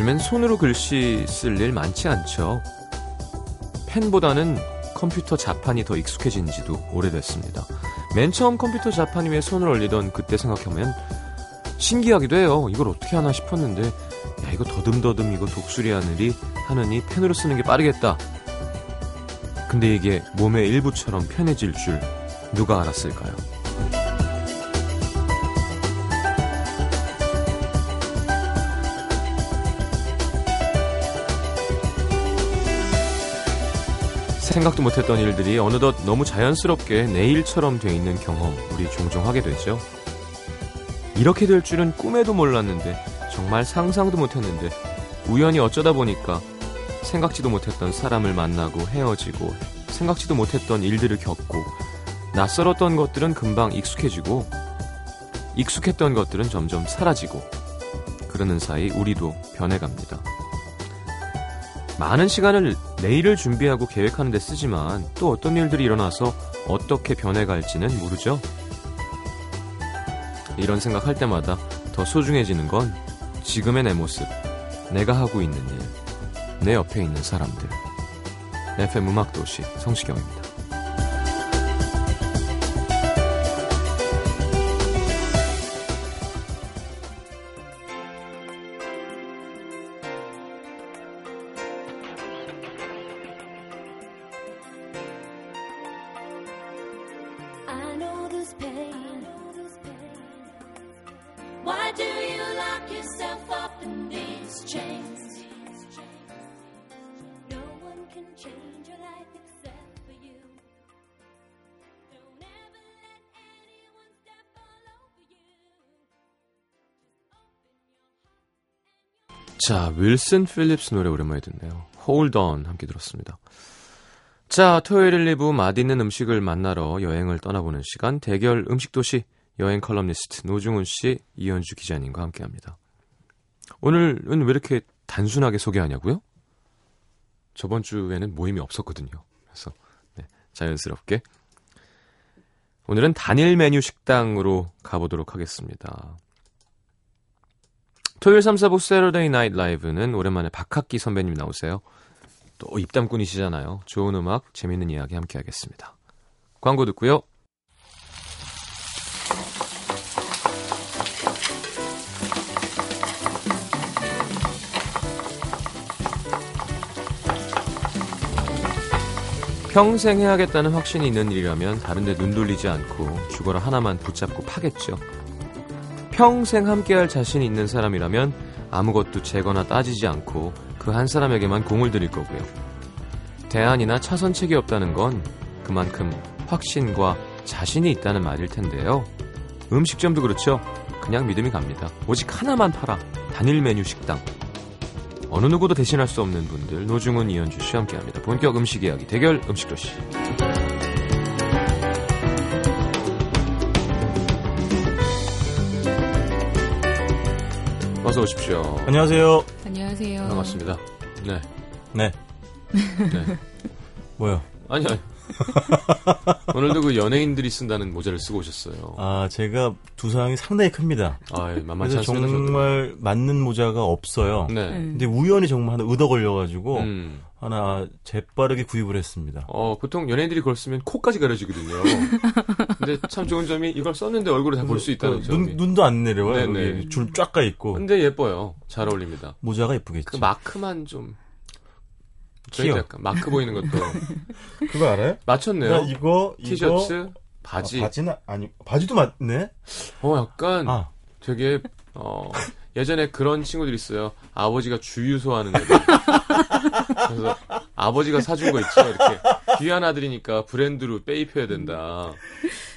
요즘엔 손으로 글씨 쓸 일 많지 않죠. 펜보다는 컴퓨터 자판이 더 익숙해진 지도 오래됐습니다. 맨 처음 컴퓨터 자판 위에 손을 올리던 그때 생각하면 신기하기도 해요. 이걸 어떻게 하나 싶었는데, 야, 이거 더듬더듬 이거 독수리 하늘이 하느니 펜으로 쓰는 게 빠르겠다. 근데 이게 몸의 일부처럼 편해질 줄 누가 알았을까요? 생각도 못했던 일들이 어느덧 너무 자연스럽게 내 일처럼 돼 있는 경험 우리 종종 하게 되죠. 이렇게 될 줄은 꿈에도 몰랐는데 정말 상상도 못했는데 우연히 어쩌다 보니까 생각지도 못했던 사람을 만나고 헤어지고 생각지도 못했던 일들을 겪고 낯설었던 것들은 금방 익숙해지고 익숙했던 것들은 점점 사라지고 그러는 사이 우리도 변해갑니다. 많은 시간을 내일을 준비하고 계획하는 데 쓰지만 또 어떤 일들이 일어나서 어떻게 변해갈지는 모르죠. 이런 생각할 때마다 더 소중해지는 건 지금의 내 모습, 내가 하고 있는 일, 내 옆에 있는 사람들. FM 음악도시 성시경입니다. 자, 윌슨 필립스 노래 오랜만에 듣네요. Hold On 함께 들었습니다. 자, 토요일 1, 2부 맛있는 음식을 만나러 여행을 떠나보는 시간 대결 음식도시 여행 칼럼니스트 노중훈 씨, 이현주 기자님과 함께합니다. 오늘은 왜 이렇게 단순하게 소개하냐고요? 저번 주에는 모임이 없었거든요. 그래서 네, 자연스럽게 오늘은 단일 메뉴 식당으로 가보도록 하겠습니다. 토요일 3, 4부 세러데이 나이트 라이브는 오랜만에 박학기 선배님 나오세요. 또 입담꾼이시잖아요. 좋은 음악, 재밌는 이야기 함께 하겠습니다. 광고 듣고요. 평생 해야겠다는 확신이 있는 일이라면 다른데 눈 돌리지 않고 죽어라 하나만 붙잡고 파겠죠. 평생 함께할 자신이 있는 사람이라면 아무것도 재거나 따지지 않고 그 한 사람에게만 공을 들일 거고요. 대안이나 차선책이 없다는 건 그만큼 확신과 자신이 있다는 말일 텐데요. 음식점도 그렇죠. 그냥 믿음이 갑니다. 오직 하나만 팔아. 단일 메뉴 식당. 어느 누구도 대신할 수 없는 분들 노중훈 이현주 씨와 함께합니다. 본격 음식 이야기 대결 음식도시. 어서 오십시오. 안녕하세요. 안녕하세요. 반갑습니다. 네. 네. 네. 뭐요? 아니, 아니. 오늘도 그 연예인들이 쓴다는 모자를 쓰고 오셨어요. 아, 제가 두상이 상당히 큽니다. 아, 예, 만만치. 저도. 정말 맞는 모자가 없어요. 네. 근데 우연히 정말 하나 의도 걸려가지고 음. 하나 재빠르게 구입을 했습니다. 어, 보통 연예인들이 그걸 쓰면 코까지 가려지거든요. 근데 참 좋은 점이 이걸 썼는데 얼굴을 다 볼 수 있다는 그 점이. 눈, 눈도 안 내려와요. 네네. 여기 줄쫙 가 있고 근데 예뻐요. 잘 어울립니다. 모자가 예쁘겠지. 그 마크만 좀. 귀여워. 약간 마크 보이는 것도 그거 알아요? 맞췄네요. 나 이거 티셔츠, 이거 바지. 아, 바지는 아니 바지도 맞네. 어, 약간 아, 되게 어 예전에 그런 친구들 있어요. 아버지가 주유소 하는 애들. 그래서 아버지가 사준 거 있죠. 이렇게 귀한 아들이니까 브랜드로 빼입혀야 된다.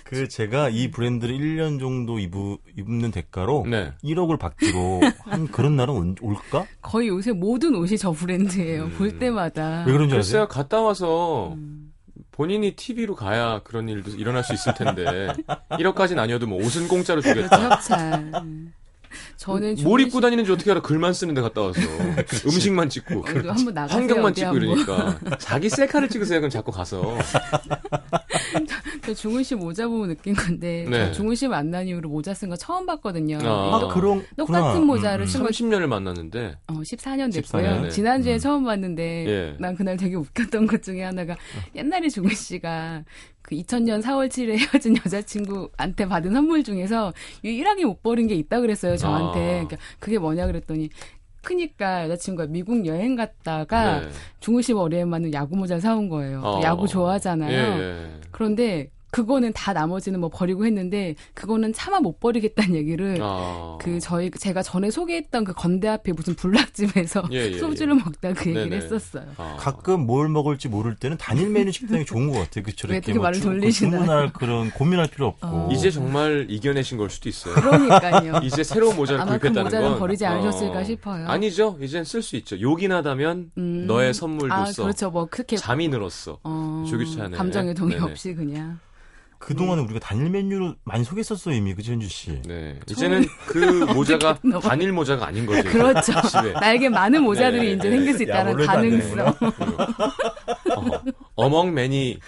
그 제가 이 브랜드를 1년 정도 입으, 입는 대가로 네. 1억을 받기로 한 그런 날은 온- 올까? 거의 요새 모든 옷이 저 브랜드예요. 음. 볼 때마다. 왜 그런지 글쎄요, 아세요? 갔다 와서 음. 본인이 TV로 가야 그런 일도 일어날 수 있을 텐데 1억까지는 아니어도 뭐 옷은 공짜로 그렇죠, 주겠다. 협찬. 음. 저는 뭘 중국 입고 다니는지 어떻게 알아? 글만 쓰는데 갔다 와서 음식만 찍고 한번 나가세요. 환경만 찍고 한번. 이러니까 자기 셀카를 찍으세요. 그럼 자꾸 가서 저 중훈 씨 모자 보고 느낀 건데 네. 저 중훈 씨 만난 이후로 모자 쓴 거 처음 봤거든요. 아, 똑- 그런 똑같은 모자를 쓴거 30년을 만났는데 어, 14년 14 됐고요. 년, 네. 지난주에 음. 처음 봤는데 예. 난 그날 되게 웃겼던 것 중에 하나가 옛날에 중훈 씨가 그 2000년 4월 7일에 헤어진 여자친구한테 받은 선물 중에서 유일하게 못 버린 게 있다 그랬어요 저한테. 아. 그러니까 그게 뭐냐 그랬더니 크니까 여자친구가 미국 여행 갔다가 네. 씨 머리에 맞는 야구 모자 사온 거예요. 어. 야구 좋아하잖아요. 예, 예. 그런데 그거는 다 나머지는 뭐 버리고 했는데 그거는 차마 못 버리겠다는 얘기를 아. 그 저희 제가 전에 소개했던 그 건대 앞에 무슨 불락집에서 예, 예, 소주를 먹다 그 얘기를 네네. 했었어요. 아. 가끔 뭘 먹을지 모를 때는 단일 메뉴 식당이 좋은 것 같아요. 그쵸? 왜 이렇게 그렇게 말을 주- 돌리시나요? 주문할 그런 고민할 필요 없고. 어. 이제 정말 이겨내신 걸 수도 있어요. 그러니까요. 이제 새로운 모자를 아마 그 구입했다는 모자는 건 버리지 않으셨을까 어, 싶어요. 아니죠. 이젠 쓸 수 있죠. 욕이나다면 음. 너의 선물로서 아 그렇죠. 뭐 그렇게 잠이 늘었어. 어, 조규찬의, 감정의 동의 네네. 없이 그냥 그동안에 우리가 단일 메뉴로 많이 소개했었어요, 이미. 그죠, 현주 씨? 네. 이제는 그 모자가 단일 모자가 아닌 거죠. 그렇죠. 집에. 나에게 많은 모자들이 네, 이제 네. 생길 수 야, 있다는 안 가능성. 어, among many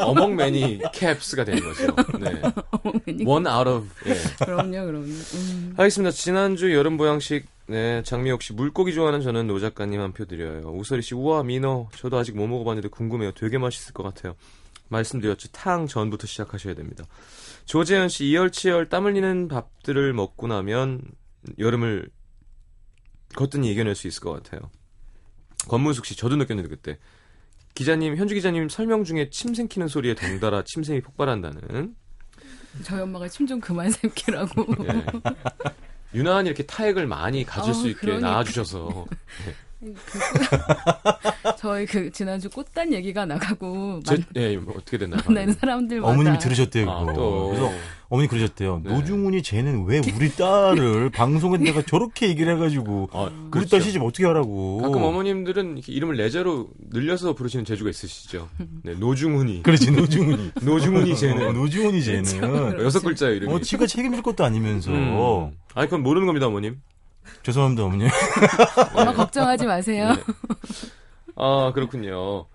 어, among many caps가 되는 거죠. 네. One out of 예. 그럼요, 그럼요. 음. 알겠습니다. 지난주 여름 보양식 네, 장미옥 씨 물고기 좋아하는 저는 노 작가님 한 표 드려요. 우설이 씨 우와 민어 저도 아직 못 먹어봤는데 궁금해요. 되게 맛있을 것 같아요. 말씀드렸죠. 탕 전부터 시작하셔야 됩니다. 조재현 씨 이열치열 땀 흘리는 밥들을 먹고 나면 여름을 거뜬히 이겨낼 수 있을 것 같아요. 권문숙 씨 저도 느꼈는데 그때 기자님 현주 기자님 설명 중에 침 생기는 소리에 덩달아 침샘이 폭발한다는 저희 엄마가 침 좀 그만 삼키라고. 예. 유난히 이렇게 타액을 많이 가질 어, 수 있게 그러니까. 낳아주셔서 저희 그 지난주 꽃단 얘기가 나가고 제, 예, 뭐 어떻게 됐나요? 만나는 사람들마다 어머님이 들으셨대요, 그거. 아, 또 그래서 어머니 그러셨대요. 네. 노중훈이 쟤는 왜 우리 딸을 방송에다가 저렇게 얘기를 해가지고 아, 우리 그렇죠. 딸 시집 어떻게 하라고. 가끔 어머님들은 이렇게 이름을 내자로 늘려서 부르시는 재주가 있으시죠. 네, 노중훈이. 그렇지, 노중훈이. 노중훈이 어, 쟤는 노중훈이 쟤는. 여섯 글자예요 이름이. 어, 지가 책임질 것도 아니면서. 음. 아니 그건 모르는 겁니다 어머님. 죄송합니다, 어머니. 엄마 걱정하지 마세요. 네. 아 그렇군요.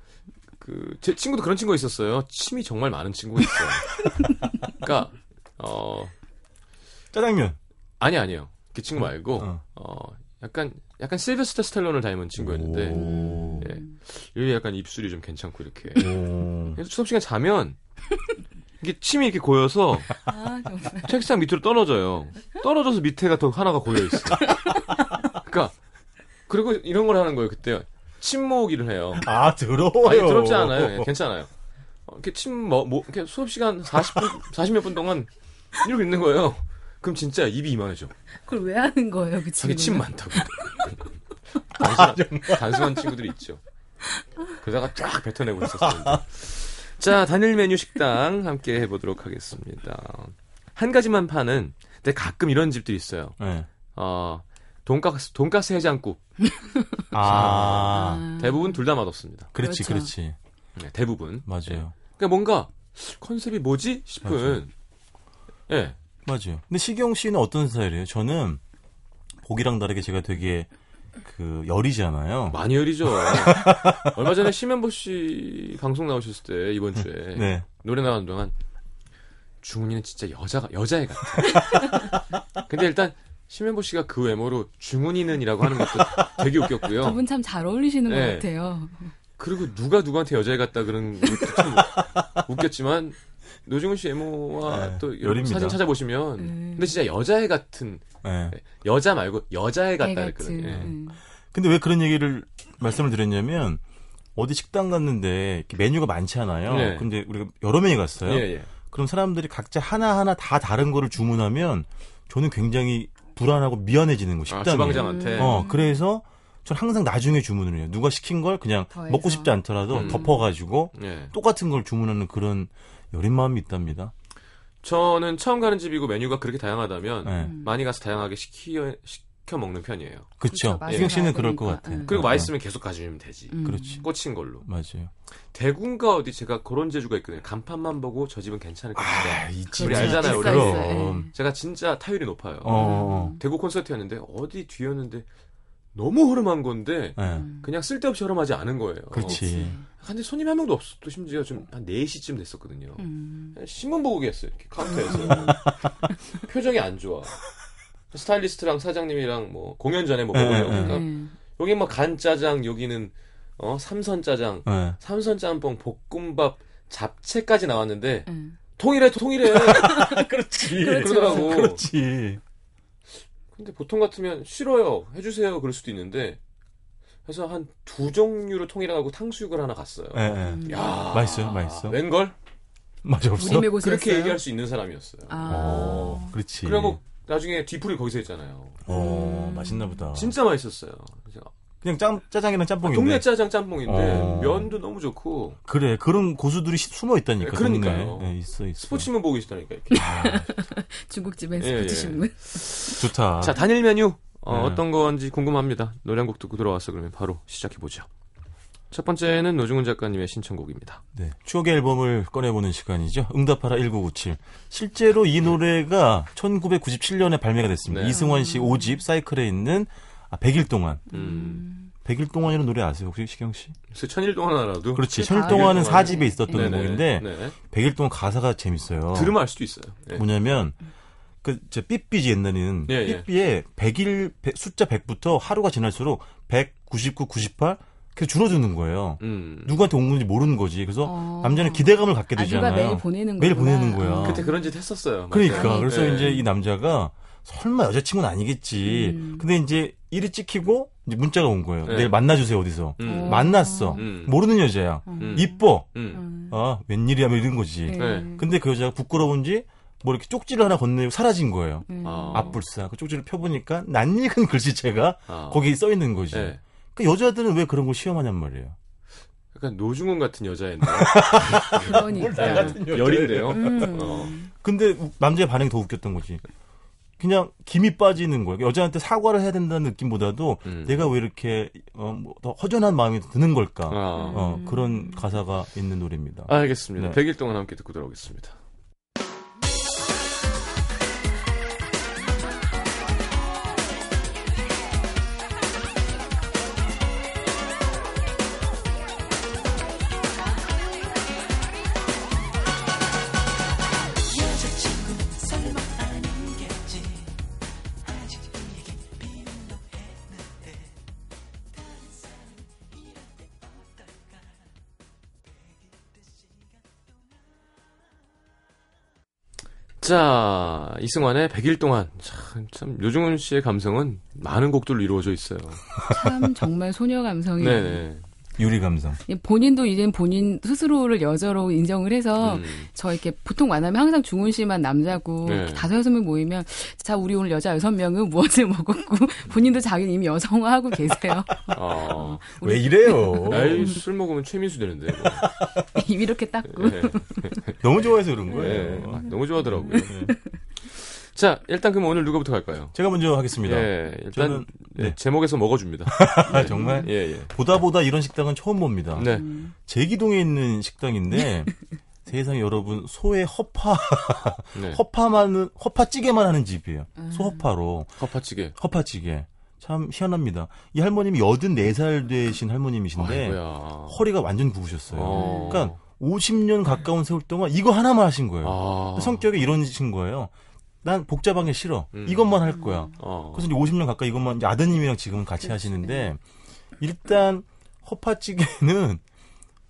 그 제 친구도 그런 친구가 있었어요. 침이 정말 많은 친구가 있어요. 그러니까 어 짜장면. 아니 아니요. 그 친구 말고 어. 어 약간 약간 실베스터 스텔론을 닮은 친구였는데 오. 예. 여기 약간 입술이 좀 괜찮고 이렇게. 오. 그래서 수업 시간 자면 이게 침이 이렇게 고여서 아. 책상 밑으로 떨어져요. 떨어져서 밑에가 더 하나가 고여 있어. 그러니까 그리고 이런 걸 하는 거예요 그때 침모으기를 해요. 아, 더러워요. 아니 더럽지 않아요. 예, 괜찮아요. 어, 이렇게 침뭐 뭐 이렇게 수업 시간 40분 40몇 분 동안 이러고 있는 거예요. 그럼 진짜 입이 이만해져. 그걸 왜 하는 거예요, 그 자기 친구? 침 많다고. 단순한, 단순한 친구들이 있죠. 그러다가 쫙 뱉어내고 있었습니다. 자, 단일 메뉴 식당 함께 해보도록 하겠습니다. 한 가지만 파는, 근데 가끔 이런 집들이 있어요. 네. 어, 돈가스, 돈가스 해장국. 아. 아, 음. 대부분 둘 다 맛없습니다. 그렇지, 그렇죠. 그렇지. 네, 대부분. 맞아요. 그러니까 뭔가 컨셉이 뭐지 싶은. 예. 맞아요. 근데 시경 씨는 어떤 스타일이에요? 저는 보기랑 다르게 제가 되게 그 열이잖아요. 많이 열이죠. 얼마 전에 심현보 씨 방송 나오셨을 때 이번 주에 네. 노래 나가는 동안 중훈이는 진짜 여자가 여자애 같아. 근데 일단 심현보 씨가 그 외모로 중훈이는이라고 하는 것도 되게 웃겼고요. 두 분 참 잘 어울리시는 네. 것 같아요. 그리고 누가 누구한테 여자애 같다 그런 것도 참 웃겼지만 노중훈 씨 외모와 네, 또 열입니다. 사진 찾아보시면 음. 근데 진짜 여자애 같은 네. 여자 말고 여자애 애 같다. 그랬거든요. 예. 음. 근데 왜 그런 얘기를 말씀을 드렸냐면 어디 식당 갔는데 메뉴가 많지 않아요. 네. 근데 우리가 여러 명이 갔어요. 예, 예. 그럼 사람들이 각자 하나하나 다 다른 거를 주문하면 저는 굉장히 불안하고 미안해지는 거 아, 식당이. 주방장한테 어, 그래서 전 항상 나중에 주문을 해요. 누가 시킨 걸 그냥. 먹고 싶지 않더라도 음. 덮어가지고 예. 똑같은 걸 주문하는 그런 여린 마음이 있답니다. 저는 처음 가는 집이고 메뉴가 그렇게 다양하다면 네. 음. 많이 가서 다양하게 시키, 시켜 먹는 편이에요. 그렇죠. 그렇죠. 씨는 그럴 것 봐야 같아. 되니까. 그리고 어, 맛있으면 계속 가져주면 되지. 음. 그렇지. 꽂힌 걸로. 맞아요. 대구인가 어디 제가 그런 재주가 있거든요. 간판만 보고 저 집은 괜찮을 것 같다. 아, 이 그렇죠. 우리 알잖아요, 우리. 제가 진짜 타율이 높아요. 어. 대구 콘서트였는데 어디 뒤였는데 너무 허름한 건데 예. 음. 그냥 쓸데없이 허름하지 않은 거예요. 그렇지. 근데 손님 한 명도 없었고 심지어 좀한 4시쯤 됐었거든요. 음. 신문 보고 계셨어요. 이렇게 카운터에서. 표정이 안 좋아. 스타일리스트랑 사장님이랑 뭐 공연 전에 뭐 예, 먹으려고. 예, 예. 그러니까 음. 여기 뭐 간짜장, 여기는 어 삼선 짜장, 예. 삼선 짬뽕, 볶음밥, 잡채까지 나왔는데 음. 통일해 통일해. 그렇지. 그러더라고. 그렇지. 근데 보통 같으면 싫어요. 해주세요. 그럴 수도 있는데 그래서 한 두 종류로 통일하고 탕수육을 하나 갔어요. 예, 예. 음. 야 맛있어요, 맛있어. 웬걸? 맞아 없어. 그렇게? 얘기할 수 있는 사람이었어요. 아. 어, 그렇지. 그리고 나중에 뒤풀이 거기서 했잖아요. 어, 음. 맛있나 보다. 진짜 맛있었어요. 그래서 그냥 짬, 짜장이랑 짬뽕인데. 동네 짜장 짬뽕인데 어. 면도 너무 좋고 그래, 그런 고수들이 시- 숨어 있다니까. 네, 그러니까요. 예, 있어, 있어. 스포츠만 보고 계시다니까. 이렇게. 중국집에 예, 스포츠 예. 신문. 좋다. 자 단일 메뉴 어, 네. 떤 건지 궁금합니다. 노래 한 곡 듣고 들어와서 그러면 바로 시작해 보죠. 첫 번째는 노중훈 작가님의 신청곡입니다. 네. 추억의 앨범을 꺼내보는 시간이죠. 응답하라 1997. 실제로 이 노래가 1997년에 발매가 됐습니다. 네. 이승환 씨 5집 사이클에 있는 아, 100일 동안. 음, 100일 동안이라는 노래 아세요? 혹시 시경 씨? 글쎄 천일 동안 알아도 그렇지. 그 1000일 다 동안은 동안. 4집에 있었던 네네, 곡인데 네. 100일 동안 가사가 재밌어요. 들으면 알 수도 있어요. 네. 뭐냐면 그, 저, 삐삐지 옛날에는, 예, 예. 삐삐에 100일, 숫자 100부터 하루가 지날수록 100, 99, 98, 계속 줄어드는 거예요. 음. 누구한테 온 건지 모르는 거지. 그래서 어. 남자는 기대감을 갖게 아, 되잖아요. 누가 매일 보내는 매일 거구나. 보내는 거야. 어. 그때 그런 짓 했었어요. 그러니까. 맞아요. 그래서 네. 이제 이 남자가 설마 여자친구는 아니겠지. 음. 근데 이제 일이 찍히고 이제 문자가 온 거예요. 네. 내일 만나주세요, 어디서. 음. 만났어. 음. 모르는 여자야. 음. 이뻐. 음. 음. 아, 웬일이야, 뭐 이런 거지. 네. 근데 그 여자가 부끄러운지 뭐 이렇게 쪽지를 하나 건네고 사라진 거예요. 음. 아. 앞불사. 그 쪽지를 펴보니까 낯익은 글씨체가 아. 거기 써 있는 거지. 네. 그 여자들은 왜 그런 걸 시험하냔 말이에요. 약간 노중훈 같은 여자인데 그러니까. 열인데요. 음. 어. 근데 우- 남자의 반응이 더 웃겼던 거지. 그냥 김이 빠지는 거예요. 여자한테 사과를 해야 된다는 느낌보다도 음. 내가 왜 이렇게 어, 뭐 더 허전한 마음이 드는 걸까? 아. 어, 그런 가사가 있는 노래입니다. 알겠습니다. 네. 100일 동안 함께 듣고 돌아오겠습니다. 자, 이승환의 100일 동안. 참, 참, 요중훈 씨의 감성은 많은 곡들로 이루어져 있어요. 참 정말 소녀 감성이. 네네. 유리 감성. 본인도 이젠 본인 스스로를 여자로 인정을 해서 음. 저 이렇게 보통 만나면 항상 중훈 씨만 남자고 네. 다섯 여섯 명 모이면 자 우리 오늘 여자 여섯 명은 무엇을 먹었고 본인도 자기는 이미 여성화하고 계세요. 아, 왜 이래요? 에이, 술 먹으면 최민수 되는데. 뭐. 입 이렇게 닦고. 네. 너무 좋아해서 그런 네. 거예요. 아, 너무 좋아하더라고요. 자, 일단 그럼 오늘 누구부터 갈까요? 제가 먼저 하겠습니다. 예, 일단 저는 네, 네. 제목에서 먹어줍니다. 아, 정말 예, 예. 보다 보다 이런 식당은 처음 봅니다. 네. 제기동에 있는 식당인데 세상에 여러분 소의 허파 네. 허파만은 허파찌개만 하는 집이에요. 소허파로 허파찌개. 허파찌개. 참 희한합니다. 이 할머님이 84살 되신 할머님이신데 아이고야. 허리가 완전 굽으셨어요. 어. 그러니까 50년 가까운 세월 동안 이거 하나만 하신 거예요. 아. 성격이 이런신 거예요. 난 복잡한 게 싫어. 음. 이것만 할 거야. 어. 그래서 이제 50년 가까이 이것만 아드님이랑 지금은 같이 하시는데 일단 허파찌개는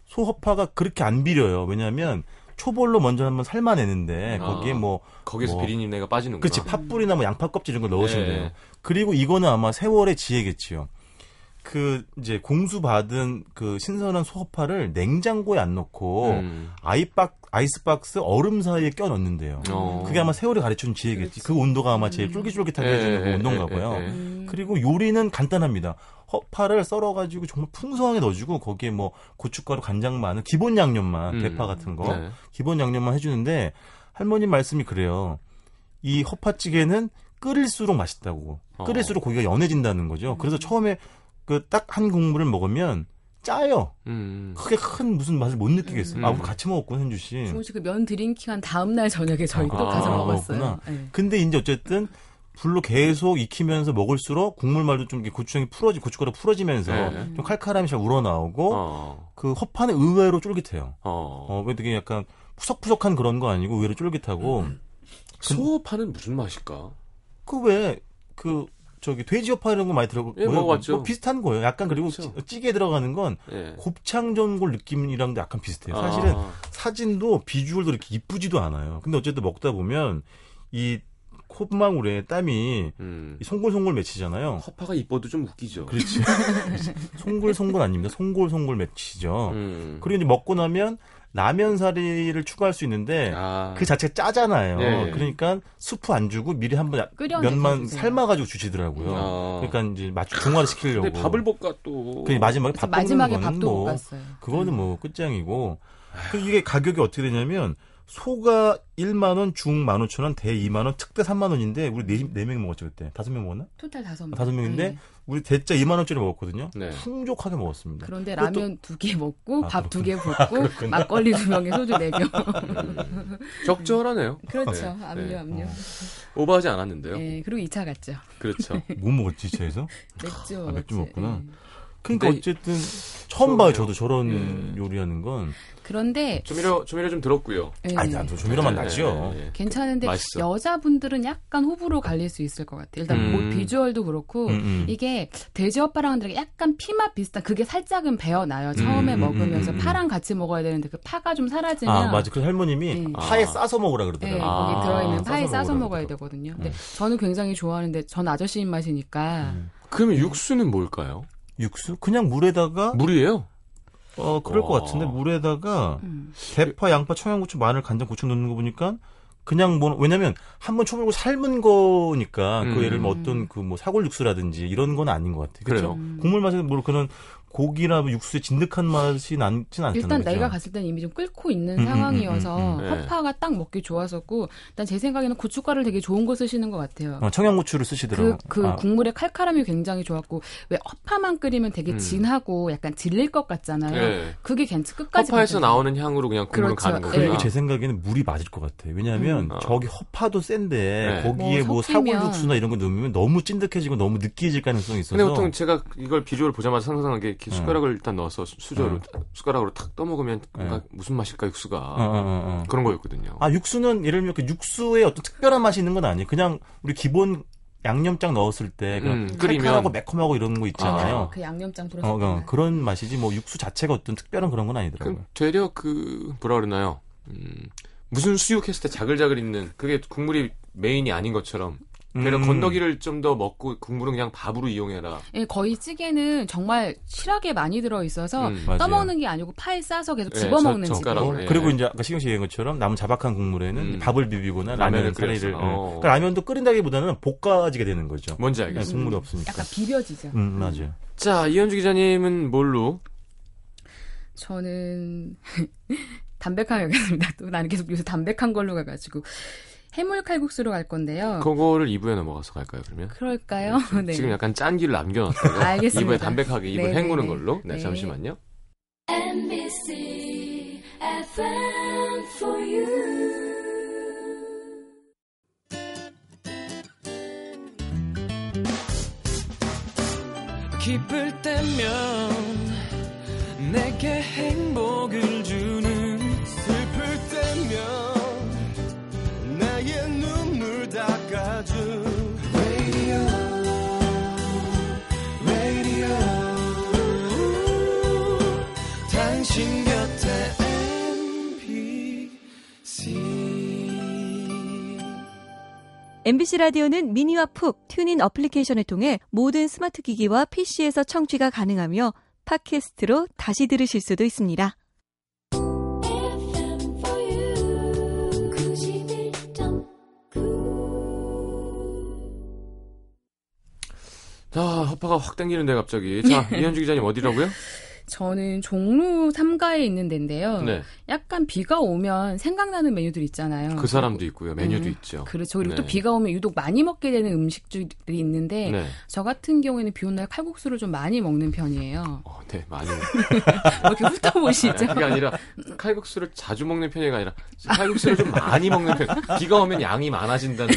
소허파가 그렇게 안 비려요. 왜냐하면 초벌로 먼저 한번 삶아내는데 아. 거기에 뭐 거기서 뭐. 비린내가 빠지는구나. 그치 팥뿌리나 뭐 양파 껍질 이런 거 넣으시면 네. 돼요. 그리고 이거는 아마 세월의 지혜겠지요. 그 이제 공수 받은 그 신선한 소파를 냉장고에 안 넣고 음. 아이박 아이스박스 얼음 사이에 껴 넣는데요. 어. 그게 아마 세월이 가르쳐준 지혜겠지. 그 온도가 아마 제일 쫄깃쫄깃하게 해주는 그 예, 온도인가 예, 봐요. 예, 예. 음. 그리고 요리는 간단합니다. 허파를 썰어가지고 정말 풍성하게 넣어주고 거기에 뭐 고춧가루, 간장, 마늘, 기본 양념만 음. 대파 같은 거 네. 기본 양념만 해주는데 할머님 말씀이 그래요. 이 허파찌개는 끓일수록 맛있다고. 어. 끓일수록 고기가 연해진다는 거죠. 그래서 처음에 그 딱 한 국물을 먹으면 짜요. 음. 크게 큰 무슨 맛을 못 느끼겠어요. 음. 아, 우리 같이 먹었고 현주 씨. 중훈 씨그 면 drinking 한 다음 날 저녁에 저희 또 아, 가서 아, 먹었어요. 먹었구나. 네. 근데 이제 어쨌든 불로 계속 익히면서 먹을수록 국물 말도 좀 이렇게 고추장이 풀어지 고춧가루 풀어지면서 네. 좀 칼칼함이 잘 우러나오고 어. 그 허파는 의외로 쫄깃해요. 어. 어, 왜 되게 약간 푸석푸석한 그런 거 아니고 의외로 쫄깃하고 소파는 무슨 맛일까? 그 왜그 저기 돼지어파 이런 거 많이 들어가 예, 먹어봤죠. 뭐 비슷한 거예요. 약간 그리고 그렇죠. 찌- 찌개에 들어가는 건 예. 곱창 전골 느낌이랑도 약간 비슷해요. 사실은 아. 사진도 비주얼도 이렇게 이쁘지도 않아요. 근데 어쨌든 먹다 보면 이 콧망울에 땀이 음. 이 송골송골 맺히잖아요. 허파가 이뻐도 좀 웃기죠. 그렇지. 송골송골 아닙니다. 송골송골 맺히죠. 음. 그리고 이제 먹고 나면 라면 사리를 추가할 수 있는데 아. 그 자체가 짜잖아요. 예. 그러니까 수프 안 주고 미리 한번 면만. 삶아가지고 주시더라고요. 아. 그러니까 이제 맞추 중화를 시키려고. 근데 밥을 볶아 또. 그 마지막에 밥 마지막에 볶는 거는 밥도 뭐 못 갔어요. 그거는 뭐 끝장이고. 그 이게 가격이 어떻게 되냐면 소가 1만 원, 중 15,000원, 대 2만 원, 특대 3만 원인데 우리 네, 네 명이 먹었죠 그때. 다섯 명 먹었나? 토탈 다섯 명. 다섯 명인데 네. 우리 대짜 2만 원짜리 먹었거든요. 네. 풍족하게 먹었습니다. 그런데 라면 두 개 먹고 아, 밥두개 붓고 막걸리 두 병에 소주 네 병. 적절하네요. 그렇죠. 네. 압류 네. 압류. 오버하지 않았는데요. 네, 그리고 2차 갔죠. 그렇죠. 뭐 먹었지 차에서? 맥주 아. 맥주 먹었구나. 네. 그러니까 근데 어쨌든 처음 봐요. 저도 저런 예. 요리하는 건. 그런데 조미료 조미료 좀 들었고요. 네. 아니, 나도 조미료만 네, 나죠. 네, 네. 괜찮은데 맛있어. 여자분들은 약간 호불호 갈릴 수 있을 것 같아요. 일단 음. 뭐 비주얼도 그렇고 음, 음. 이게 돼지어빠랑 되게 약간 피맛 비슷한 그게 살짝은 배어나요. 처음에 음, 음, 먹으면서 음, 음. 파랑 같이 먹어야 되는데 그 파가 좀 사라지면 아, 맞아. 그 할머님이 네. 파에 아. 싸서 먹으라 네, 그러더라고요. 아, 거기 들어있는 파에 싸서 싸서 먹어야 그러더라고요. 되거든요. 근데 네. 저는 굉장히 좋아하는데 전 아저씨 입맛이니까 음. 그러면 육수는 뭘까요? 육수? 그냥 물에다가 물이에요. 어 그럴 것 와. 같은데 물에다가 음. 대파, 양파, 청양고추, 마늘, 간장, 고추 넣는 거 보니까 그냥 뭐 왜냐면 한번 초벌고 삶은 거니까 음. 그 예를 뭐 어떤 그 뭐 사골 육수라든지 이런 건 아닌 것 같아요. 그래요. 음. 국물 맛에 뭐 그런 고기나 뭐 육수의 진득한 맛이 나진 않잖아요. 일단 그죠? 내가 갔을 땐 이미 좀 끓고 있는 음, 음, 상황이어서 음, 음, 음. 허파가 딱 먹기 좋았었고 일단 제 생각에는 고춧가루를 되게 좋은 거 쓰시는 것 같아요. 어, 청양고추를 그, 쓰시더라고요. 그 아, 국물의 칼칼함이 굉장히 좋았고 왜 허파만 끓이면 되게 음. 진하고 약간 질릴 것 같잖아요. 네. 그게 괜찮 끝까지 허파에서. 나오는 향으로 그냥 국물을 그렇죠. 가는 네. 거구나. 그리고 제 생각에는 물이 맞을 것 같아요. 왜냐하면 음. 어. 저기 허파도 센데 네. 거기에 뭐 뭐. 사골 육수나 이런 거 넣으면 너무 찐득해지고 너무 느끼해질 가능성이 있어서. 근데 보통 제가 이걸 비주얼 보자마자 상상한 게 이렇게 음. 숟가락을 일단 넣어서 수- 수저로 숟가락으로 탁 떠먹으면 네. 무슨 맛일까 육수가 어, 어, 어, 어. 그런 거였거든요. 아 육수는 예를 들면 그 육수에 어떤 특별한 맛이 있는 건 아니에요. 그냥 우리 기본 양념장 넣었을 때 그런 음, 끓이면- 칼칼하고 매콤하고 이런 거 있잖아요. 그 양념장 어, 들어서 어, 그런 맛이지 뭐 육수 자체가 어떤 특별한 그런 건 아니더라고요. 그 되려 그 뭐라 그러나요? 음, 무슨 수육 했을 때 자글자글 있는 그게 국물이 메인이 아닌 것처럼 되려 음. 건더기를 좀 더 먹고 국물은 그냥 밥으로 이용해라. 예, 거의 찌개는 정말 실하게 많이 들어 있어서 음. 떠먹는 게 아니고 파에 싸서 계속 예, 집어 먹는 젓- 찌개. 젓가락으로. 어, 예. 그리고 이제 아까 시경 씨 얘기한 것처럼 남은 자박한 국물에는 음. 밥을 비비거나 라면을 라면 사리를 끓여서. 어. 그러니까 라면도 끓인다기보다는 볶아지게 되는 거죠. 뭔지 네, 알겠습니다. 국물이 없으니까. 약간 비벼지죠. 음, 맞아요. 자, 이현주 기자님은 뭘로? 저는 담백하게 가겠습니다. 또 나는 계속 요새 담백한 걸로 가가지고 해물 칼국수로 갈 건데요. 그거를 2부에 넘어가서 갈까요, 그러면? 그럴까요? 네. 지금 약간 짠기를 남겨놨다가 알겠습니다. 2부에 담백하게 2부에 네, 헹구는 네, 걸로. 네, 네. 잠시만요. NBC FM for you. 기쁠 때면 내게 행복을 MBC 라디오는 미니와 푹 튠인 어플리케이션을 통해 모든 스마트 기기와 PC에서 청취가 가능하며 팟캐스트로 다시 들으실 수도 있습니다. FM for you. 91.9. 자, 허파가 확 당기는데 갑자기. 자, 이현주 기자님 어디라고요? 저는 종로 3가에 있는 데인데요. 네. 약간 비가 오면 생각나는 메뉴들 있잖아요. 그 사람도 있고요. 메뉴도 음, 있죠. 그렇죠. 그리고 또 네. 비가 오면 유독 많이 먹게 되는 음식들이 있는데 네. 저 같은 경우에는 비 오는 날 칼국수를 좀 많이 먹는 편이에요. 어, 네, 많이. 뭐 이렇게 훑어보시죠. 그게 아니라 칼국수를 자주 먹는 편이가 아니라 칼국수를 좀 많이 먹는 편. 비가 오면 양이 많아진다는.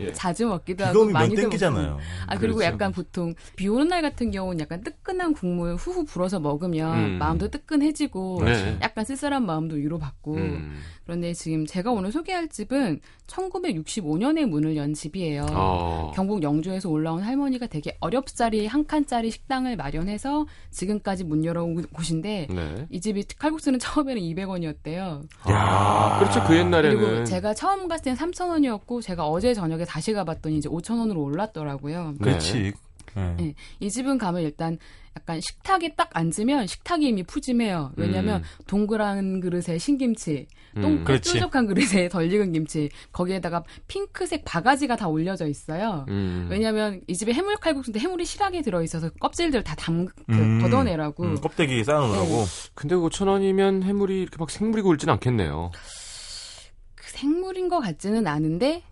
예. 자주 먹기도 하고 많이도 땡기잖아요. 아 그리고 그렇죠. 약간 보통 비 오는 날 같은 경우는 약간 뜨끈한 국물 후후 불어서 먹으면 음. 마음도 뜨끈해지고 네. 약간 쓸쓸한 마음도 위로받고 음. 그런데 지금 제가 오늘 소개할 집은 1965년에 문을 연 집이에요. 어. 경북 영주에서 올라온 할머니가 되게 어렵사리 한 칸짜리 식당을 마련해서 지금까지 문 열어온 곳인데 네. 이 집이 칼국수는 처음에는 200원이었대요. 야, 그렇죠. 그 옛날에는 그리고 제가 처음 갔을 땐 3,000원이었고 제가 어제 저녁에 다시 가봤더니 이제 5,000원으로 올랐더라고요. 네. 그렇지. 네. 네. 이 집은 가면 일단 약간 식탁에 딱 앉으면 식탁이 이미 푸짐해요. 왜냐면 동그란 그릇에 신김치, 음. 똥 그렇지. 뾰족한 그릇에 덜 익은 김치, 거기에다가 핑크색 바가지가 다 올려져 있어요. 음. 왜냐면 이 집에 해물 칼국수인데 해물이 실하게 들어있어서 껍질들 다 담, 그 음. 걷어내라고. 음, 껍데기 쌓아놓으라고. 근데 5천 원이면 해물이 이렇게 막 생물이 굵진 않겠네요. 그 생물인 것 같지는 않은데,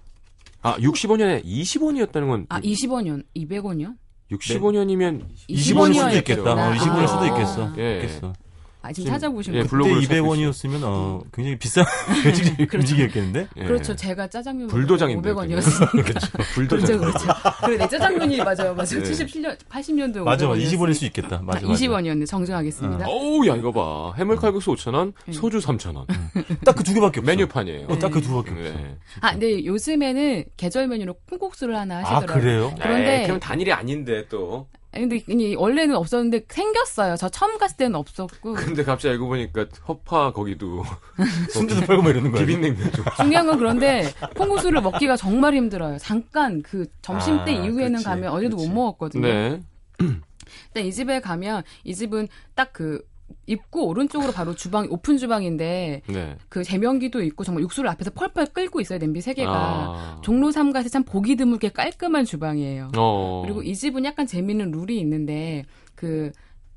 아, 60원이에 20원이었다는 건 아, 20원이요? 200원이요? 60원이면 20원일 수도 20원이었구나. 있겠다. 어, 20원일 수도 아. 있겠어. 예. 있겠어. 아, 지금 지금, 찾아보시면 예, 예, 찾고 200원이었으면 어, 굉장히 비싼 음식이었겠는데. 예. 그렇죠. 제가 짜장면 불도장인데, 500원이었으니까. 그렇죠. 그렇죠, 불도장. 그렇죠. 그래, 내 짜장면이 맞아요, 맞아요. 네. 77년, 80년도 맞아, 맞아. 20원일 수 있겠다. 맞아, 맞아. 20원이었네. 정정하겠습니다. 어우, 야, 이거 봐. 해물 칼국수 5,000원, 소주 3,000원. 딱그 두 개밖에 없어. 메뉴판이에요. 어, 딱 그 두 개밖에 없어. 네. 아, 근데 요즘에는 계절 메뉴로 콩국수를 하나 아, 하시더라고요. 그래요? 그런데- 에이, 그럼 단일이 아닌데 또. 아니, 근데 원래는 없었는데 생겼어요. 저 처음 갔을 때는 없었고. 근데 갑자기 알고 보니까 허파 거기도 순대도 팔고 막 이러는 거야. 비빔냉면 좀. 중요한 건 그런데 콩국수를 먹기가 정말 힘들어요. 잠깐 그 점심 때 아, 이후에는 그렇지, 가면 어제도 그렇지. 못 먹었거든요. 네. 일단 이 집에 가면 이 집은 딱그 입구 오른쪽으로 바로 주방 오픈 주방인데 네. 그 제면기도 있고 정말 육수를 앞에서 펄펄 끓고 있어요 냄비 세 개가 아. 종로 삼가에서 참 보기 드물게 깔끔한 주방이에요. 어. 그리고 이 집은 약간 재미있는 룰이 있는데 그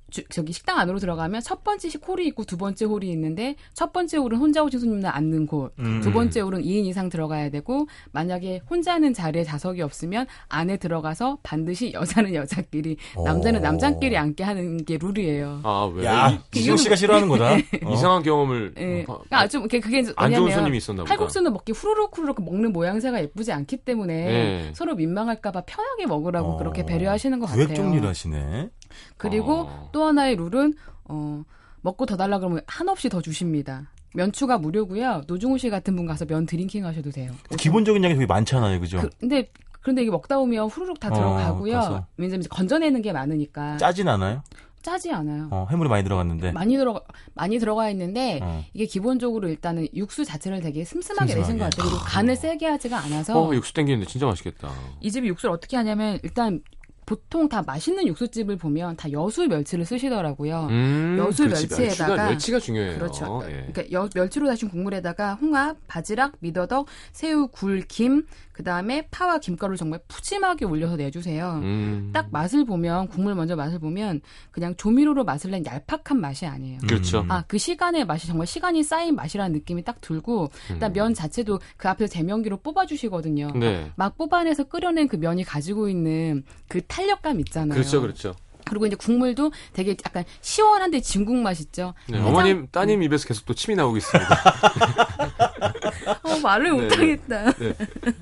주- 저기 식당 안으로 들어가면 첫 번째 홀이 있고 두 번째 홀이 있는데 첫 번째 홀은 혼자 오신 손님들 앉는 곳, 음. 두 번째 홀은 2인 이상 들어가야 되고 만약에 혼자는 자리에 좌석이 없으면 안에 들어가서 반드시 여자는 여자끼리 남자는 오. 남자끼리 앉게 하는 게 룰이에요. 아, 왜? 야, 이, 이승 씨가 싫어하는 거다. 어. 이상한 경험을 예. 어, 그러니까 좀 그게 그게 안 좋은 손님이 있었나 보다. 칼국수는 먹기 후루룩 후루룩 먹는 모양새가 예쁘지 않기 때문에 네. 서로 민망할까봐 편하게 먹으라고 어, 그렇게 배려하시는 것 구획 같아요. 정리를 하시네. 그리고 어. 또 하나의 룰은 어, 먹고 더 달라 그러면 한없이 더 주십니다. 면 추가 무료고요. 노중훈 씨 같은 분 가서 면 drinking 하셔도 돼요. 기본적인 양이 되게 많잖아요, 그죠? 그, 근데 그런데 이게 먹다 보면 후루룩 다 어, 들어가고요. 왜냐면 이제 건져내는 게 많으니까 짜진 않아요? 짜지 않아요. 어, 해물이 많이 들어갔는데. 많이 들어가 많이 들어가 있는데 어. 이게 기본적으로 일단은 육수 자체를 되게 슴슴하게 내신 것 슴슴하게. 같아요. 그리고 간을 세게 하지가 않아서 어, 육수 땡기는데 진짜 맛있겠다. 이 집이 육수를 어떻게 하냐면 일단 보통 다 맛있는 육수집을 보면 다 여수 멸치를 쓰시더라고요. 음, 여수 그렇지, 멸치에다가- 멸치가, 멸치가 중요해요. 그렇죠. 예. 그러니까 여- 멸치로 다신 국물에다가 홍합, 바지락, 미더덕, 새우, 굴, 김, 그 다음에 파와 김가루를 정말 푸짐하게 올려서 내주세요. 음. 딱 맛을 보면 국물 먼저 맛을 보면 그냥 조미료로 맛을 낸 얄팍한 맛이 아니에요. 그렇죠. 음. 아, 그 시간의 맛이 정말 시간이 쌓인 맛이라는 느낌이 딱 들고, 일단 면 자체도 그 앞에서 제면기로 뽑아주시거든요. 네. 막 뽑아내서 끓여낸 그 면이 가지고 있는 그 탄력감 있잖아요. 그렇죠, 그렇죠. 그리고 이제 국물도 되게 약간 시원한데 진국 맛 있죠. 네, 해장- 어머님, 따님 입에서 계속 또 침이 나오고 있습니다. 어, 말을 네. 못하겠다.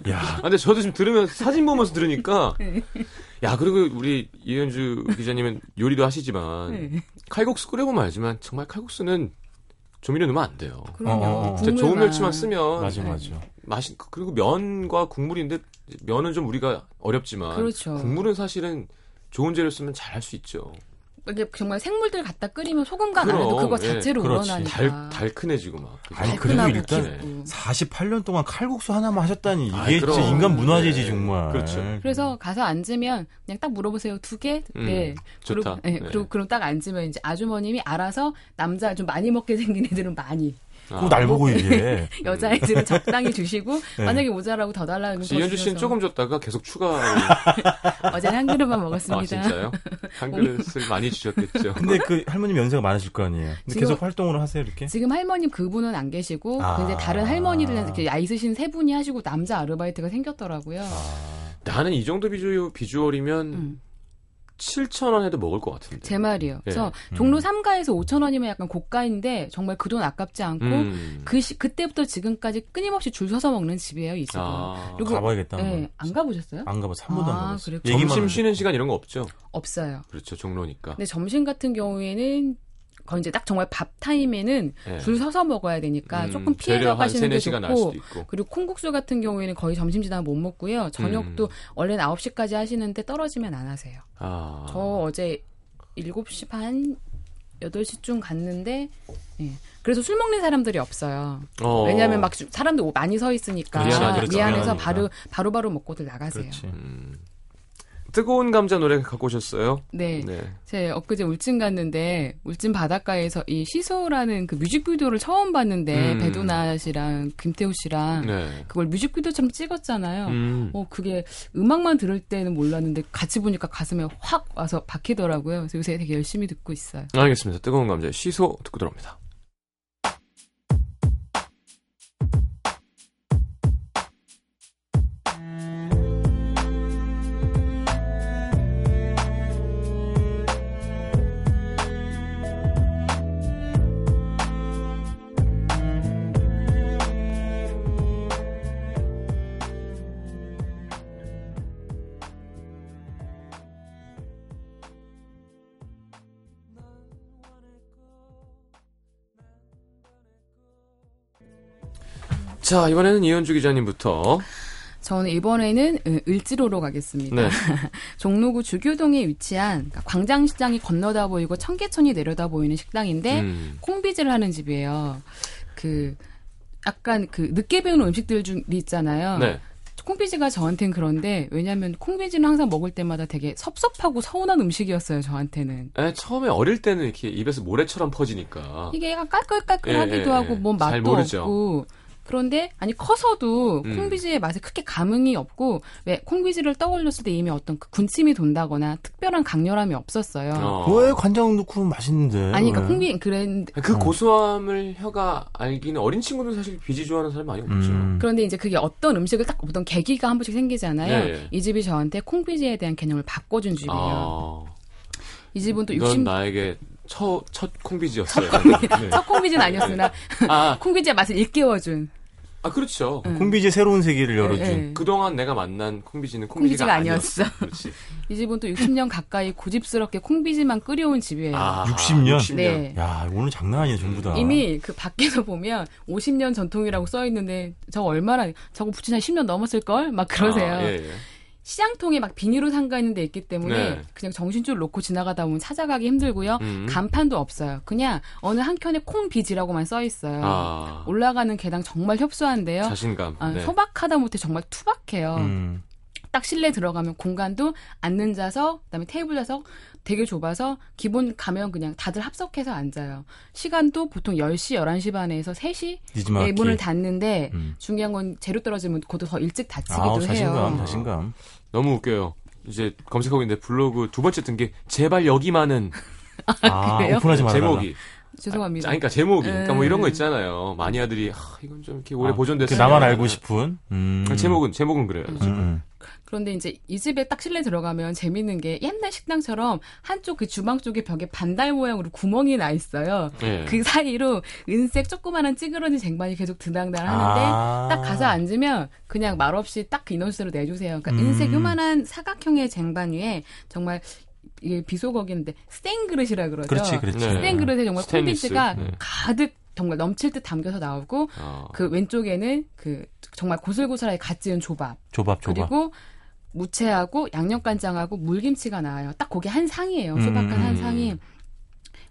야, 아, 근데 저도 지금 들으면서 사진 보면서 들으니까 네. 야 그리고 우리 이현주 기자님은 요리도 하시지만 네. 칼국수 끓여보면 알지만 정말 칼국수는 조미료 넣으면 안 돼요. 그럼요. 어, 어, 어. 좋은. 멸치만 쓰면 맞아, 네. 맞아. 맛이 그리고 면과 국물인데 면은 좀 우리가 어렵지만 그렇죠. 국물은 사실은 좋은 재료 쓰면 잘 할 수 있죠. 이게 정말 생물들 갖다 끓이면 소금간 안 해도 그거 예. 자체로 그렇지. 우러나니까. 달 달큰해지고 막. 아니, 달큰하고 그래도 일단 깊고. 48년 동안 칼국수 하나만 하셨다니 이게 아이, 진짜. 인간 문화재지 네. 정말. 그렇죠. 그래서 가서 앉으면 그냥 딱 물어보세요. 두 개? 음, 네. 그리고, 좋다. 네, 네. 그리고 그럼 딱 앉으면 이제 아주머님이 알아서 남자 좀 많이 먹게 생긴 애들은 많이 꼭날 보고 얘기해. 여자애들은 적당히 주시고 네. 만약에 모자라고 더 달라는 거 이현주 씨는 조금 줬다가 계속 추가. 어제 한 그릇만 아, 먹었습니다. 진짜요? 한 그릇을 많이 주셨겠죠. 근데 그 할머님 연세가 많으실 거 아니에요. 근데 지금- 계속 활동을 하세요 이렇게? 지금 할머님 그분은 안 계시고 아. 근데 다른 할머니들은 이렇게 나이 있으신 세 분이 하시고 남자 아르바이트가 생겼더라고요. 나는 이 정도 비주, 비주얼이면 음. 7천 원 해도 먹을 것 같은데. 제 말이에요. 예. 그래서 종로 3가에서 5천 원이면 약간 고가인데 정말 그 돈 아깝지 않고 음. 그 시, 그때부터 지금까지 끊임없이 줄 서서 먹는 집이에요, 이 집은. 아, 그리고 가봐야겠다. 예. 안 가보셨어요? 안 가봐서 한 번도 아, 안 가봤어. 그랬구나. 얘기만 점심. 쉬는 시간 이런 거 없죠? 없어요. 그렇죠. 종로니까. 근데 점심 같은 경우에는 거의 이제 딱 정말 밥 타임에는 예. 줄 서서 먹어야 되니까 음, 조금 피해서 가시는 3, 게 4시간 날 수도 좋고. 그리고 콩국수 같은 경우에는 거의 점심 지나면 못 먹고요. 저녁도 음. 원래는 9시까지 하시는데 떨어지면 안 하세요. 아. 저 어제 7시 반 8시쯤 갔는데 예. 그래서 술 먹는 사람들이 없어요. 어. 왜냐하면 막 주- 사람들 많이 서 있으니까. 그렇죠. 미안해서 미안하니까. 바로 바로바로 먹고들 나가세요. 뜨거운 감자 노래 갖고 오셨어요? 네. 네. 제 엊그제 울진 갔는데 울진 바닷가에서 이 시소라는 그 뮤직비디오를 처음 봤는데 음. 배두나 씨랑 김태우 씨랑 네. 그걸 뮤직비디오처럼 찍었잖아요. 음. 어 그게 음악만 들을 때는 몰랐는데 같이 보니까 가슴에 확 와서 박히더라고요. 그래서 요새 되게 열심히 듣고 있어요. 알겠습니다. 뜨거운 감자 시소 듣고 들어옵니다. 자, 이번에는 이현주 기자님부터. 저는 이번에는 음, 을지로로 가겠습니다. 네. 종로구 주교동에 위치한 그러니까 광장시장이 건너다 보이고 청계천이 내려다 보이는 식당인데 음. 콩비지를 하는 집이에요. 그 약간 그 늦게 배우는 음식들 중이 있잖아요. 네. 콩비지가 저한테는 그런데 왜냐하면 콩비지는 항상 먹을 때마다 되게 섭섭하고 서운한 음식이었어요. 저한테는 에, 처음에 어릴 때는 이렇게 입에서 모래처럼 퍼지니까. 이게 약간 깔끌깔끌하기도 예, 예, 하고 예. 뭐잘 맛도 모르죠. 없고 그런데 아니 커서도 음. 콩비지의 맛에 크게 감흥이 없고 왜 콩비지를 떠올렸을 때 이미 어떤 그 군침이 돈다거나 특별한 강렬함이 없었어요. 어. 왜 간장 넣고 맛있는데? 아니 그러니까 왜? 콩비 그랬 그 고소함을 혀가 알기는 어린 친구들 사실 비지 좋아하는 사람 많이 없죠. 음. 그런데 이제 그게 어떤 음식을 딱 어떤 계기가 한 번씩 생기잖아요. 예, 예. 이 집이 저한테 콩비지에 대한 개념을 바꿔준 집이에요. 아, 이 집은 또 이건 60... 나에게 첫, 첫 콩비지였어요. 네. 첫 콩비지는 아니었으나 아, 콩비지의 맛을 일깨워준 아, 그렇죠. 음. 콩비지의 새로운 세계를 열어준. 예, 예. 그동안 내가 만난 콩비지는 콩비지가, 콩비지가 아니었어. 그렇지. 이 집은 또 60년 가까이 고집스럽게 콩비지만 끓여온 집이에요. 아, 60 년? 60년. 네. 야, 오늘 장난 아니야, 전부 다. 이미 그 밖에서 보면 50년 전통이라고 써 있는데 저거 얼마나 저거 붙인 한 10년 넘었을 걸 막 그러세요. 아, 예, 예. 시장통에 막 비닐로 삼가 있는 데 있기 때문에 네. 그냥 정신줄 놓고 지나가다 보면 찾아가기 힘들고요. 음. 간판도 없어요. 그냥 어느 한 켠에 콩비지라고만 써 있어요. 아, 올라가는 계단 정말 협소한데요. 자신감. 아, 네. 소박하다 못해 정말 투박해요. 음. 딱 실내 들어가면 공간도 앉는 좌석, 그다음에 테이블 좌석 되게 좁아서 기본 가면 그냥 다들 합석해서 앉아요. 시간도 보통 10시, 11시 반에서 3시 느지막이. 에 문을 닫는데 음. 중요한 건 재료 떨어지면 그것도 더 일찍 닫히기도 아우, 자신감, 해요. 자신감. 너무 웃겨요. 이제 검색하고 있는데 블로그 두 번째 뜬 게 제발 여기만은 아, 그래요? 오픈하지 말아라. 제목이. 죄송합니다. 아, 그러니까 제목이. 그러니까 뭐 음. 이런 거 있잖아요. 마니아들이 아, 이건 좀 이렇게 오래 아, 보존됐으면 그 나만 알고 싶은. 음. 제목은 제목은 그래요. 음, 음. 그런데 이제 이 집에 딱 실내 들어가면 재밌는 게 옛날 식당처럼 한쪽 그 주방 쪽에 벽에 반달 모양으로 구멍이 나 있어요. 예. 그 사이로 은색 조그마한 찌그러진 쟁반이 계속 드당달 하는데 아. 딱 가서 앉으면 그냥 말없이 딱그 인원수로 내주세요. 그러니까 음. 은색 요만한 사각형의 쟁반 위에 정말 이게 비속어기인데 스테인 그릇이라 그러죠. 그렇지, 그렇지. 네. 스테인 그릇에 정말 스테인리스. 콩비지가 네. 가득 정말 넘칠 듯 담겨서 나오고 어. 그 왼쪽에는 그 정말 고슬고슬하게 갓 지은 조밥 조밥, 조밥. 그리고 무채하고 양념간장하고 물김치가 나와요. 딱 그게 한 상이에요. 음. 소박한 한 상이.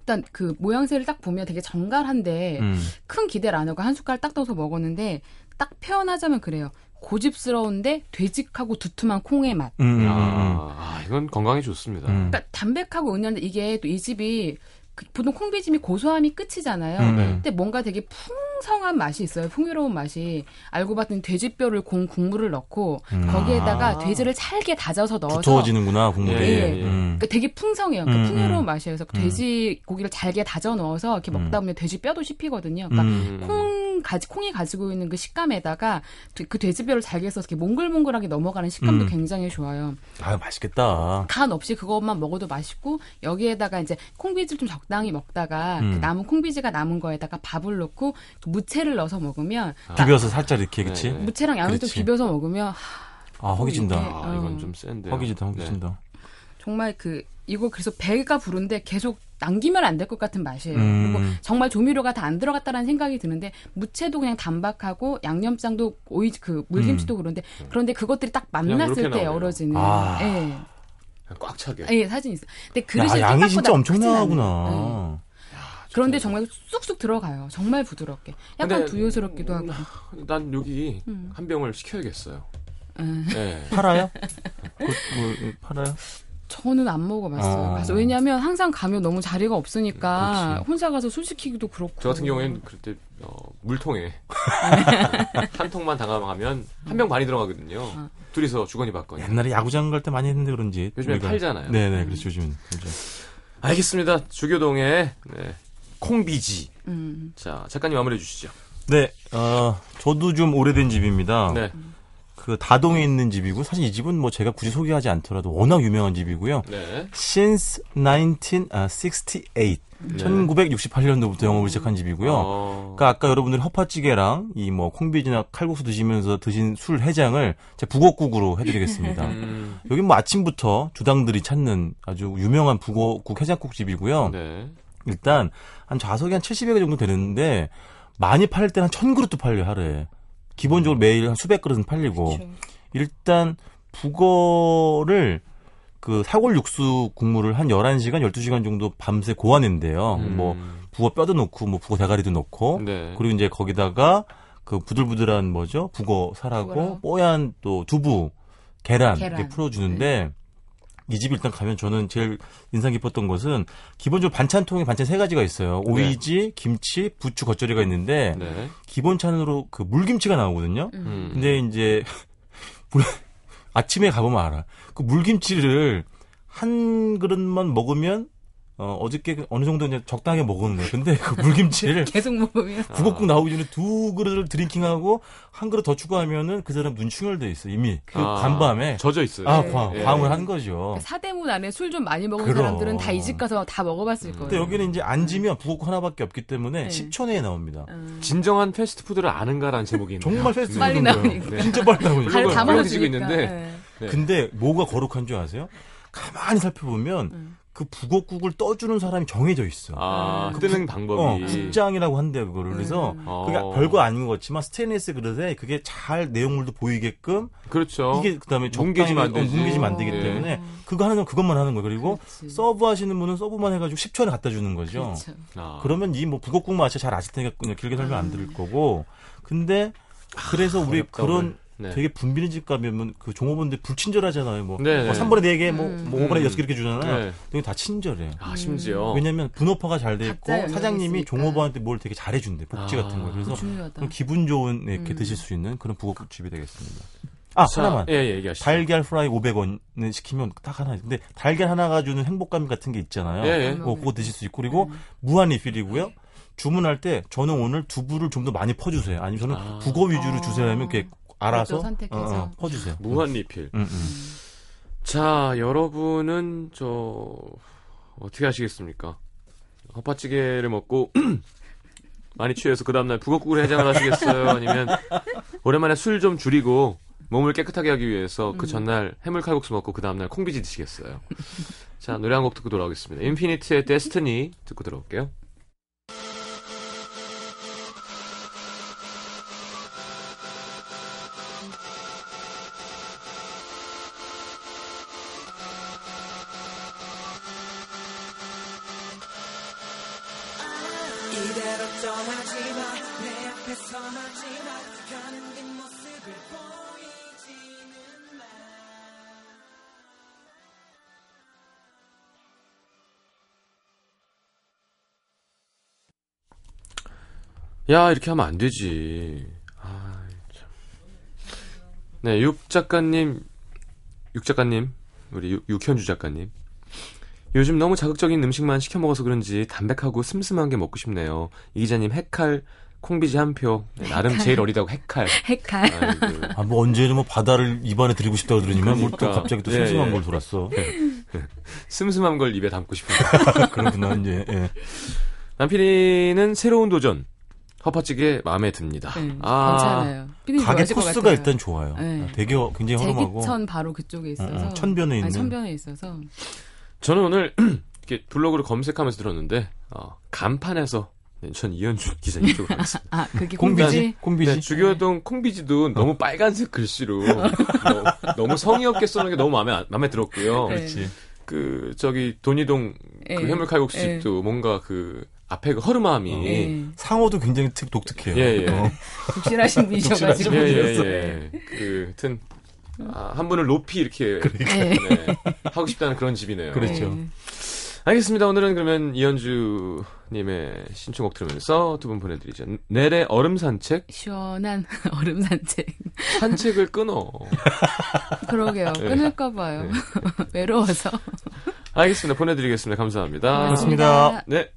일단 그 모양새를 딱 보면 되게 정갈한데 음. 큰 기대를 안 하고 한 숟갈 딱 떠서 먹었는데 딱 표현하자면 그래요. 고집스러운데 되직하고 두툼한 콩의 맛. 음, 음, 음, 음. 아, 아, 이건 건강에 좋습니다. 음. 그러니까 담백하고 은은한데 이게 또 이 집이 그 보통 콩비찜이 고소함이 끝이잖아요. 음, 음. 근데 뭔가 되게 풍성한 맛이 있어요. 풍요로운 맛이. 알고 봤더니 돼지뼈를 공 국물을 넣고 음. 거기에다가 아. 돼지를 잘게 다져서 넣어서 두터워지는구나 국물이. 예, 예, 예. 음. 그러니까 되게 풍성해요. 그러니까 음, 풍요로운 음. 맛이에요. 그래서 음. 돼지 고기를 잘게 다져 넣어서 이렇게 먹다 보면 돼지 뼈도 씹히거든요. 그러니까 음. 콩 가지 콩이 가지고 있는 그 식감에다가 돼- 그 돼지뼈를 잘게 써서 이렇게 몽글몽글하게 넘어가는 식감도 음. 굉장히 좋아요. 아 맛있겠다. 간 없이 그것만 먹어도 맛있고 여기에다가 이제 콩비지를 좀 적당히 먹다가 음. 그 남은 콩비지가 남은 거에다가 밥을 넣고 그 무채를 넣어서 먹으면 비벼서 살짝 이렇게 네, 그치? 네. 무채랑 양을 좀. 비벼서 먹으면 하, 아 허기진다. 이게- 아, 이건 어. 좀 센데. 허기진다 허기진다. 정말 그 이거 그래서 배가 부른데 계속 남기면 안 될 것 같은 맛이에요. 음. 그리고 정말 조미료가 다 안 들어갔다라는 생각이 드는데 무채도 그냥 단박하고 양념장도 오이 그 물김치도 그런데 그런데 그것들이 딱 만났을 때. 어우러지는 아. 예. 꽉 차게. 예, 사진 있어. 근데 그릇이 야, 양이 생각보다 진짜 않아요. 예. 엄청나구나. 그런데 정말 쑥쑥 들어가요. 정말 부드럽게. 약간 근데- 두유스럽기도 하고. 난 여기 음. 한 병을 시켜야겠어요. 음. 네. 팔아요? 그, 뭐, 팔아요? 저는 안 먹어봤어요. 어. 그래서 왜냐하면 항상 가면 너무 자리가 없으니까 그렇지. 혼자 가서 술 시키기도 그렇고. 저 같은 경우에는 그때 어, 물통에 한 통만 담아가면 한병 반이 들어가거든요. 어. 둘이서 주거니 받거니. 옛날에 야구장 갈 때 많이 했는데 그런지. 요즘에 우리가. 팔잖아요. 네네, 그렇죠, 요즘은. 그렇죠. 알겠습니다. 주교동의 네. 콩비지. 음. 자, 작가님 마무리해 주시죠. 네, 어, 저도 좀 오래된 집입니다. 네. 그 다동에 있는 집이고, 사실 이 집은 뭐 제가 굳이 소개하지 않더라도 워낙 유명한 집이고요. 네. Since 1968. 1968년도부터 영업을 시작한 집이고요. 어. 그러니까 아까 여러분들이 허파찌개랑 이 뭐 콩비지나 칼국수 드시면서 드신 술 해장을 제가 북어국으로 해드리겠습니다. 음, 여기 뭐 아침부터 주당들이 찾는 아주 유명한 북어국 해장국 집이고요. 네. 일단 한 좌석이 한 70여 개 정도 되는데 많이 팔 때는 한 1000그릇도 팔려요, 하루에. 기본적으로 매일 한 수백 그릇은 팔리고. 일단 북어를 그 사골 육수 국물을 한 11시간, 12시간 정도 밤새 고아낸대요. 음. 뭐 북어 뼈도 넣고 뭐 북어 대가리도 넣고 네. 그리고 이제 거기다가 그 부들부들한 뭐죠? 북어 살하고 북어랑. 뽀얀 또 두부, 계란, 계란. 이렇게 풀어 주는데 이집 일단 가면 저는 제일 인상 깊었던 것은 기본적으로 반찬통에 반찬 세 가지가 있어요. 오이지, 김치, 부추, 겉절이가 있는데 네. 기본찬으로 그 물김치가 나오거든요. 음. 근데 이제 물- 아침에 가보면 알아. 그 물김치를 한 그릇만 먹으면 어, 어저께 어느 정도 이제 적당하게 먹었네. 근데 그 물김치를 계속 먹으면 북어국 나오기 전에 두 그릇을 drinking하고 한 그릇 더 추가하면은 그 사람 눈 충혈돼 있어 이미 그 아, 간밤에 젖어 있어요. 아 네. 광, 예. 광을 한 거죠. 사대문 안에 술 좀 많이 먹은 그럼. 사람들은 다 이 집 가서 다 먹어봤을 거예요. 근데 여기는 이제 앉으면 북어국 하나밖에 없기 때문에 네. 10초 내에 나옵니다. 음. 진정한 패스트푸드를 아는가라는 제목이 있네요. 정말 fast 빨리. 나오니까. 네. 진짜 빨리 나오니까. 드시고 주니까. 있는데. 네. 네. 근데 뭐가 거룩한 줄 아세요? 가만히 살펴보면 음. 그 북어국을 떠주는 사람이 정해져 있어. 아, 음. 뜨는 어, 방법이. 국장이라고 한대 그거를. 그래서 음. 어. 그게 별거 아닌 것 같지만 스테인리스 그릇에 그게 잘 내용물도 보이게끔 그렇죠. 이게 그다음에 뭉개지면 안 적당히, 어, 되지. 뭉개지면 안 되기 네. 때문에 그거 하는 건 그것만 하는 거예요. 그리고 그렇지. 서브 하시는 분은 서브만 해가지고 10초 안에 갖다 주는 거죠. 그렇죠. 아. 그러면 이 뭐 북어국 맛이 잘 아실 테니까 그냥 길게 설명 안 드릴 거고. 근데 그래서 우리 어렵다, 그런. 네. 되게 분비는 집 가면 그 종업원들 불친절하잖아요. 뭐, 네, 뭐 네. 3번에 4개, 뭐, 음. 뭐 5번에 음. 6개 이렇게 주잖아요. 네. 여기 다 친절해요. 아, 심지어. 왜냐면 분업화가 잘 돼 있고 사장님이 있으니까. 종업원한테 뭘 되게 잘해준대. 복지 아. 같은 거. 그래서 기분 좋은 네, 이렇게 음. 드실 수 있는 그런 북어국집이 되겠습니다. 아, 자, 하나만. 예, 예, 얘기하시죠. 달걀 프라이 500원을 시키면 딱 하나. 근데 달걀 하나가 주는 행복감 같은 게 있잖아요. 예, 예. 어, 그거 드실 수 있고 그리고 무한 리필이고요. 주문할 때 저는 오늘 두부를 좀 더 많이 퍼주세요. 아니면 저는 아. 북어 위주로 어. 주세요 하면 이렇게 알아서 선택해서. 어, 어, 퍼주세요. 무한 리필. 음, 음. 자, 여러분은 저 어떻게 하시겠습니까? 허파찌개를 먹고 많이 취해서 그 다음날 북어국을 해장을 하시겠어요? 아니면 오랜만에 술 좀 줄이고 몸을 깨끗하게 하기 위해서 그 전날 해물 칼국수 먹고 그 다음날 콩비지 드시겠어요? 자, 노래 한 곡 듣고 돌아오겠습니다. 인피니트의 데스티니 듣고 들어올게요. 이대로 떠나지 마, 내 앞에서 나지 마, 가는 뒷모습을 보이지는 마. 야, 이렇게 하면 안 되지. 아, 참. 네, 육 작가님, 육 작가님, 우리 육, 육현주 작가님. 요즘 너무 자극적인 음식만 시켜 먹어서 그런지 담백하고 슴슴한 게 먹고 싶네요. 이 기자님 핵칼 콩비지 한 표. 네, 나름 제일 어리다고 핵칼. 핵칼. 아, 뭐 언제는 뭐 바다를 입안에 들이고 싶다고 뭘또 그러니까. 갑자기 또 예, 심심한 예. 걸 돌았어. 슴슴한 걸 입에 담고 싶은데. 그렇구나, 이제. 예. 남편이는 새로운 도전. 허파찌개 마음에 듭니다. 네, 아, 괜찮아요. 피디님 가게 코스가. 일단 좋아요. 네. 아, 되게 어- 굉장히 허름하고. 제기천 바로 그쪽에 있어서 어, 어, 천변에 아니, 있는. 천변에 있어서 저는 오늘 이렇게 블로그를 검색하면서 들었는데 어, 간판에서 네, 전 이현주 기자님 쪽으로 가겠습니다. 아 그게 콩비지? 콩비지 콩비지? 네, 주교동 콩비지도 너무 빨간색 글씨로 너, 너무 성의 없게 써놓은 게 너무 마음에 안- 마음에 들었고요. 네. 그렇지. 그 저기 돈이동 그 예. 해물칼국수집도 뭔가 그 앞에 그 허름함이 예. 상호도 굉장히 특, 독특해요. 예, 예. 어. 독실하신 분이셔가지고 예, 예. 예. 그, 하여튼, 아, 한 분을 높이 이렇게 네. 네, 하고 싶다는 그런 집이네요. 그렇죠. 네. 알겠습니다. 오늘은 그러면 이현주님의 신청곡 들으면서 두 분 보내드리죠. 내래 얼음 산책? 시원한 얼음 산책. 산책을 끊어. 그러게요. 네. 끊을까 봐요. 네. 외로워서. 알겠습니다. 보내드리겠습니다. 감사합니다. 고맙습니다. 네.